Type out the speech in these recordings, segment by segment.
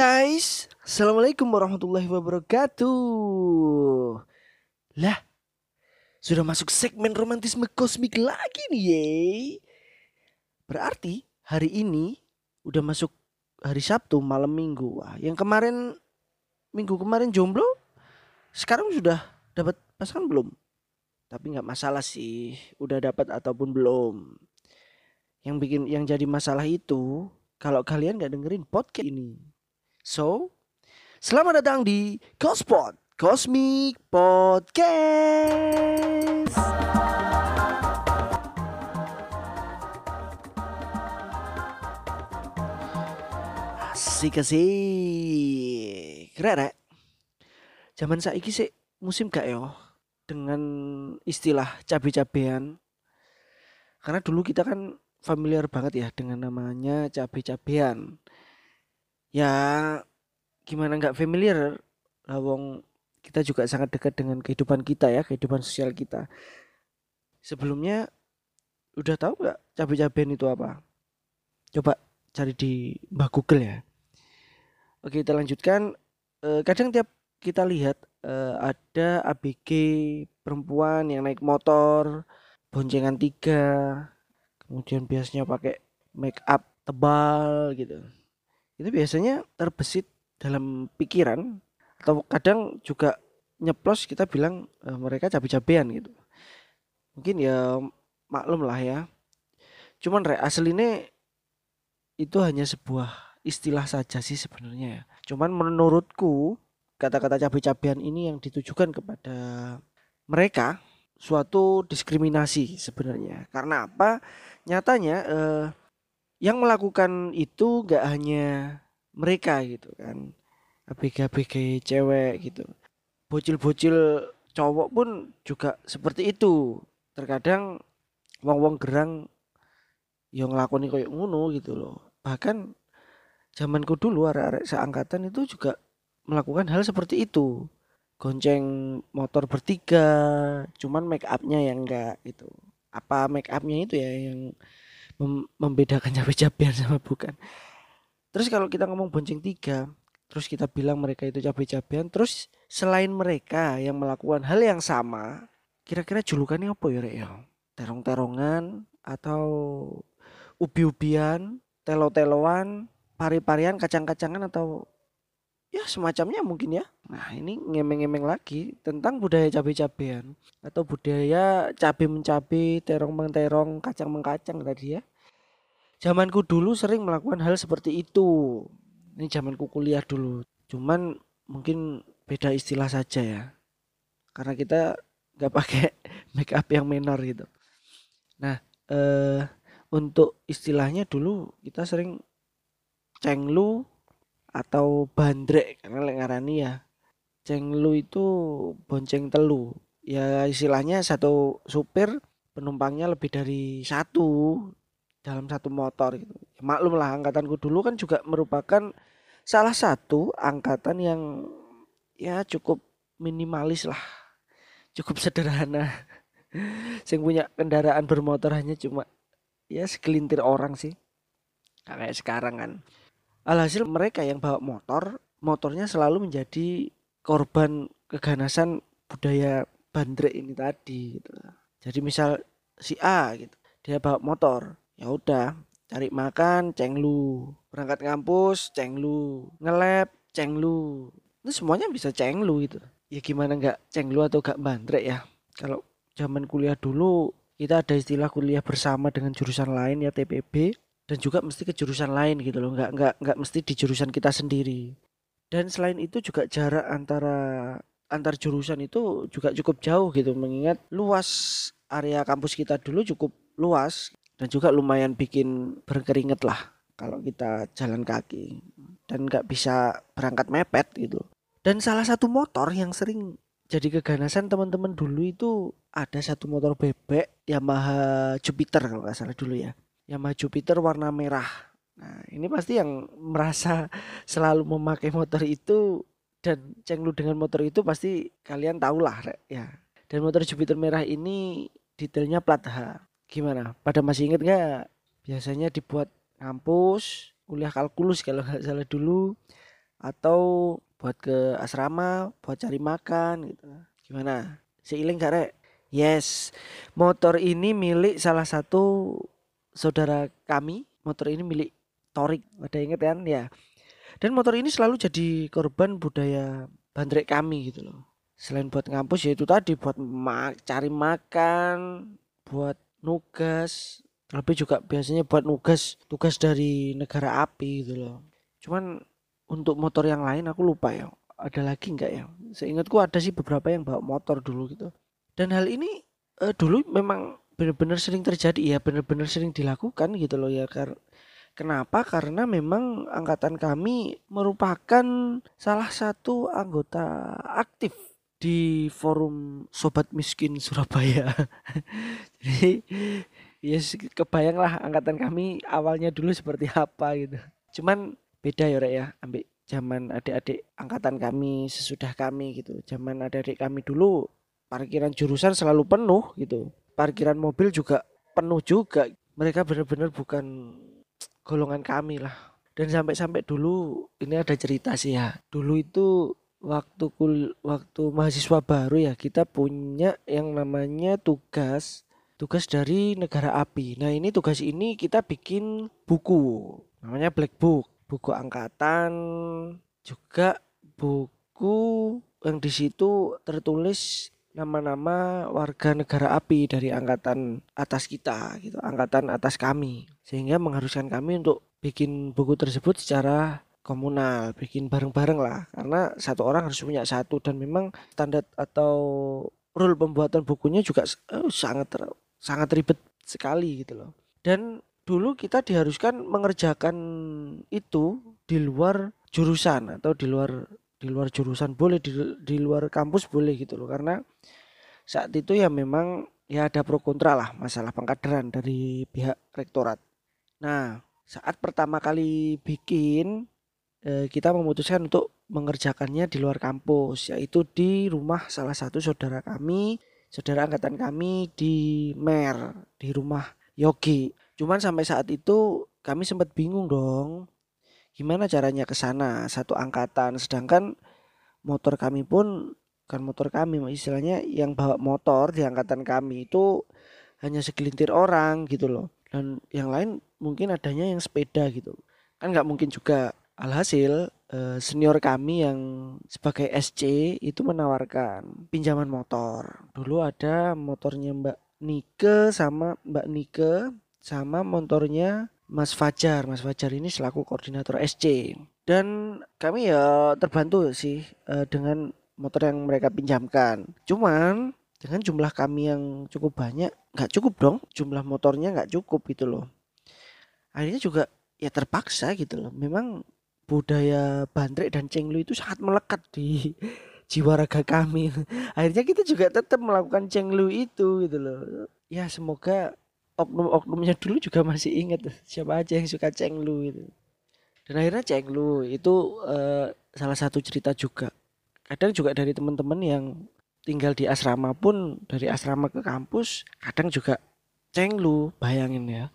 guys, Assalamualaikum warahmatullahi wabarakatuh Lah, sudah masuk segmen romantisme kosmik lagi nih ye Berarti hari ini udah masuk hari Sabtu malam minggu Wah, Yang kemarin, minggu kemarin jomblo Sekarang sudah dapat pasangan belum? Tapi nggak masalah sih, udah dapat ataupun belum Yang bikin, yang jadi masalah itu kalau kalian nggak dengerin podcast ini. So, selamat datang di Cospod Cosmic Podcast. Asik asik. Keren rek. Zaman saiki sih musim gak yo dengan istilah cabe-cabean. Karena dulu kita kan familiar banget ya dengan namanya cabe-cabean. Ya gimana nggak familiar lawong kita juga sangat dekat dengan kehidupan kita ya, kehidupan sosial kita. Sebelumnya udah tahu nggak cabe-cabean itu apa? Coba cari di Mbah Google ya. Oke, kita lanjutkan. E, kadang tiap kita lihat e, ada ABG perempuan yang naik motor, boncengan tiga, kemudian biasanya pakai make up tebal gitu itu biasanya terbesit dalam pikiran atau kadang juga nyeplos kita bilang e, mereka cabe-cabean gitu mungkin ya maklum lah ya cuman re aslinya itu hanya sebuah istilah saja sih sebenarnya ya cuman menurutku kata-kata cabe-cabean ini yang ditujukan kepada mereka suatu diskriminasi sebenarnya. Karena apa? Nyatanya eh, yang melakukan itu gak hanya mereka gitu kan. ABG-ABG cewek gitu. Bocil-bocil cowok pun juga seperti itu. Terkadang wong-wong gerang yang ngelakoni kayak ngono gitu loh. Bahkan zamanku dulu arek-arek seangkatan itu juga melakukan hal seperti itu gonceng motor bertiga cuman make upnya yang enggak gitu apa make upnya itu ya yang mem membedakan cabai-cabean sama bukan. Terus kalau kita ngomong bonceng tiga terus kita bilang mereka itu cabai-cabean terus selain mereka yang melakukan hal yang sama kira-kira julukannya apa ya Rek ya? Terong-terongan atau ubi-ubian telo-teloan pari-parian kacang-kacangan atau ya semacamnya mungkin ya. Nah ini ngemeng-ngemeng lagi tentang budaya cabai-cabean atau budaya cabai mencabai, terong menterong, kacang mengkacang tadi ya. Zamanku dulu sering melakukan hal seperti itu. Ini zamanku kuliah dulu. Cuman mungkin beda istilah saja ya. Karena kita nggak pakai make up yang minor gitu. Nah, eh, untuk istilahnya dulu kita sering cenglu atau bandrek karena lek ngarani ya cenglu itu bonceng telu. Ya istilahnya satu supir penumpangnya lebih dari satu dalam satu motor gitu. Ya, maklum lah angkatanku dulu kan juga merupakan salah satu angkatan yang ya cukup minimalis lah. Cukup sederhana. Yang punya kendaraan bermotor hanya cuma ya segelintir orang sih. Kayak sekarang kan Alhasil mereka yang bawa motor, motornya selalu menjadi korban keganasan budaya bandrek ini tadi gitu. Jadi misal si A gitu, dia bawa motor, ya udah cari makan cenglu, berangkat kampus cenglu, ngelep cenglu. Itu semuanya bisa cenglu gitu. Ya gimana nggak cenglu atau nggak bandrek ya? Kalau zaman kuliah dulu kita ada istilah kuliah bersama dengan jurusan lain ya TPB dan juga mesti ke jurusan lain gitu loh nggak nggak nggak mesti di jurusan kita sendiri. Dan selain itu juga jarak antara antar jurusan itu juga cukup jauh gitu mengingat luas area kampus kita dulu cukup luas dan juga lumayan bikin berkeringet lah kalau kita jalan kaki dan nggak bisa berangkat mepet gitu. Dan salah satu motor yang sering jadi keganasan teman-teman dulu itu ada satu motor bebek Yamaha Jupiter kalau nggak salah dulu ya Yamaha Jupiter warna merah. Nah, ini pasti yang merasa selalu memakai motor itu dan cenglu dengan motor itu pasti kalian tahu lah ya. Dan motor Jupiter merah ini detailnya plat H. Gimana? Pada masih inget nggak? Biasanya dibuat kampus, kuliah kalkulus kalau nggak salah dulu. atau buat ke asrama buat cari makan gitu gimana seiling gak rek yes motor ini milik salah satu saudara kami motor ini milik Torik. Ada inget kan? Ya. Dan motor ini selalu jadi korban budaya bandrek kami gitu loh. Selain buat ngampus ya itu tadi buat ma cari makan buat nugas. Tapi juga biasanya buat nugas tugas dari negara api gitu loh. Cuman untuk motor yang lain aku lupa ya. Ada lagi nggak ya? Seingatku ada sih beberapa yang bawa motor dulu gitu. Dan hal ini uh, dulu memang benar-benar sering terjadi ya benar-benar sering dilakukan gitu loh ya karena Kenapa? Karena memang angkatan kami merupakan salah satu anggota aktif di forum Sobat Miskin Surabaya. Jadi ya yes, kebayang lah angkatan kami awalnya dulu seperti apa gitu. Cuman beda ya Rek ya, ambil zaman adik-adik angkatan kami sesudah kami gitu. Zaman adik-adik kami dulu parkiran jurusan selalu penuh gitu. Parkiran mobil juga penuh juga. Mereka benar-benar bukan golongan kami lah. Dan sampai-sampai dulu ini ada cerita sih ya. Dulu itu waktu kul waktu mahasiswa baru ya kita punya yang namanya tugas tugas dari negara api. Nah ini tugas ini kita bikin buku namanya black book. Buku angkatan juga buku yang di situ tertulis nama-nama warga negara api dari angkatan atas kita gitu, angkatan atas kami. Sehingga mengharuskan kami untuk bikin buku tersebut secara komunal, bikin bareng-bareng lah. Karena satu orang harus punya satu dan memang standar atau rule pembuatan bukunya juga uh, sangat sangat ribet sekali gitu loh. Dan dulu kita diharuskan mengerjakan itu di luar jurusan atau di luar di luar jurusan boleh di, di luar kampus boleh gitu loh karena saat itu ya memang ya ada pro kontra lah masalah pengkaderan dari pihak rektorat. Nah saat pertama kali bikin eh, kita memutuskan untuk mengerjakannya di luar kampus yaitu di rumah salah satu saudara kami saudara angkatan kami di Mer di rumah Yogi. Cuman sampai saat itu kami sempat bingung dong gimana caranya ke sana? Satu angkatan. Sedangkan motor kami pun kan motor kami istilahnya yang bawa motor di angkatan kami itu hanya segelintir orang gitu loh. Dan yang lain mungkin adanya yang sepeda gitu. Kan nggak mungkin juga. Alhasil eh, senior kami yang sebagai SC itu menawarkan pinjaman motor. Dulu ada motornya Mbak Nike sama Mbak Nike sama motornya Mas Fajar. Mas Fajar ini selaku koordinator SC. Dan kami ya terbantu sih uh, dengan motor yang mereka pinjamkan. Cuman dengan jumlah kami yang cukup banyak, nggak cukup dong. Jumlah motornya nggak cukup gitu loh. Akhirnya juga ya terpaksa gitu loh. Memang budaya bandrek dan cenglu itu sangat melekat di jiwa raga kami. Akhirnya kita juga tetap melakukan cenglu itu gitu loh. Ya semoga oknum-oknumnya dulu juga masih inget siapa aja yang suka cenglu itu dan akhirnya cenglu itu uh, salah satu cerita juga. Kadang juga dari teman-teman yang tinggal di asrama pun dari asrama ke kampus kadang juga cenglu bayangin ya.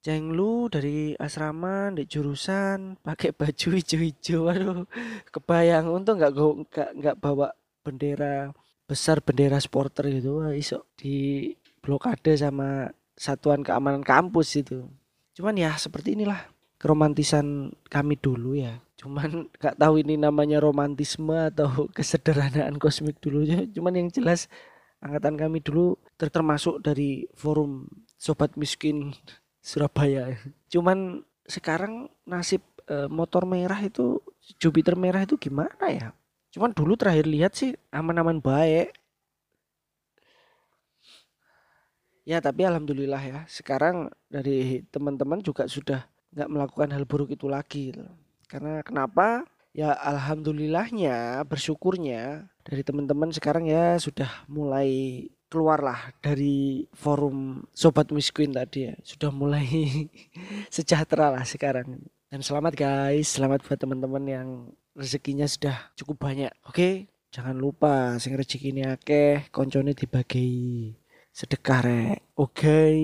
Cenglu dari asrama di jurusan pakai baju hijau-hijau aduh kebayang. Untung nggak nggak nggak bawa bendera besar bendera supporter gitu. Wah iso di blokade sama satuan keamanan kampus itu. Cuman ya seperti inilah keromantisan kami dulu ya. Cuman nggak tahu ini namanya romantisme atau kesederhanaan kosmik dulu ya. Cuman yang jelas angkatan kami dulu termasuk dari forum sobat miskin Surabaya. Cuman sekarang nasib e, motor merah itu Jupiter merah itu gimana ya? Cuman dulu terakhir lihat sih aman-aman baik. Ya tapi alhamdulillah ya. Sekarang dari teman-teman juga sudah nggak melakukan hal buruk itu lagi gitu. Karena kenapa? Ya alhamdulillahnya bersyukurnya dari teman-teman sekarang ya sudah mulai keluarlah dari forum sobat miskin tadi ya. Sudah mulai sejahtera lah sekarang. Dan selamat guys. Selamat buat teman-teman yang rezekinya sudah cukup banyak. Oke? Jangan lupa sing rezeki ini akeh koncone dibagi sedekah rek. Oke. Okay.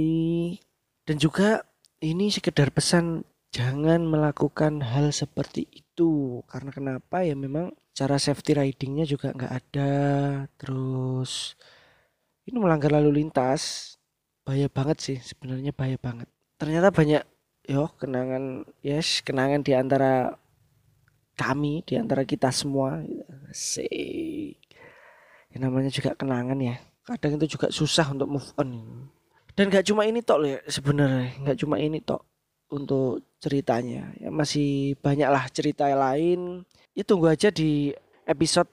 dan juga ini sekedar pesan jangan melakukan hal seperti itu. Karena kenapa? Ya memang cara safety ridingnya juga nggak ada. Terus ini melanggar lalu lintas. Bahaya banget sih sebenarnya bahaya banget. Ternyata banyak yo kenangan yes kenangan di antara kami di antara kita semua. Sih namanya juga kenangan ya kadang itu juga susah untuk move on. Dan gak cuma ini tok ya sebenarnya. Nggak cuma ini tok untuk ceritanya. Ya masih banyak lah cerita lain. Ya tunggu aja di episode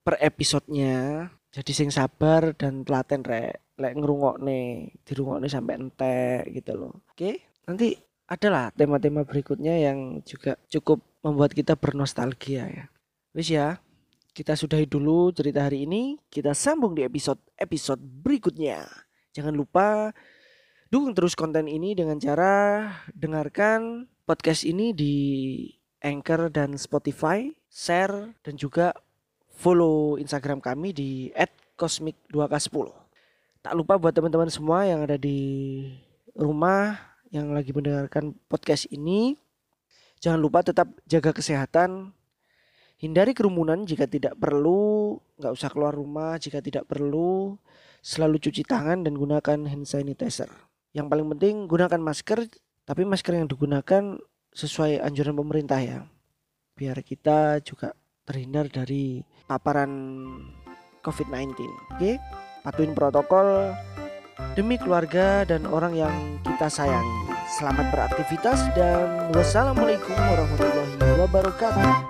per episodenya. Jadi sing sabar dan telaten rek. Lek ngerungok nih dirungok nih sampai entek gitu loh oke nanti adalah tema-tema berikutnya yang juga cukup membuat kita bernostalgia ya. Wis ya kita sudahi dulu cerita hari ini. Kita sambung di episode-episode berikutnya. Jangan lupa dukung terus konten ini dengan cara dengarkan podcast ini di Anchor dan Spotify, share dan juga follow Instagram kami di @cosmic2k10. Tak lupa buat teman-teman semua yang ada di rumah yang lagi mendengarkan podcast ini, jangan lupa tetap jaga kesehatan, Hindari kerumunan jika tidak perlu, nggak usah keluar rumah jika tidak perlu. Selalu cuci tangan dan gunakan hand sanitizer. Yang paling penting gunakan masker, tapi masker yang digunakan sesuai anjuran pemerintah ya. Biar kita juga terhindar dari paparan COVID-19. Oke? Patuhin protokol demi keluarga dan orang yang kita sayangi. Selamat beraktivitas dan wassalamualaikum warahmatullahi wabarakatuh.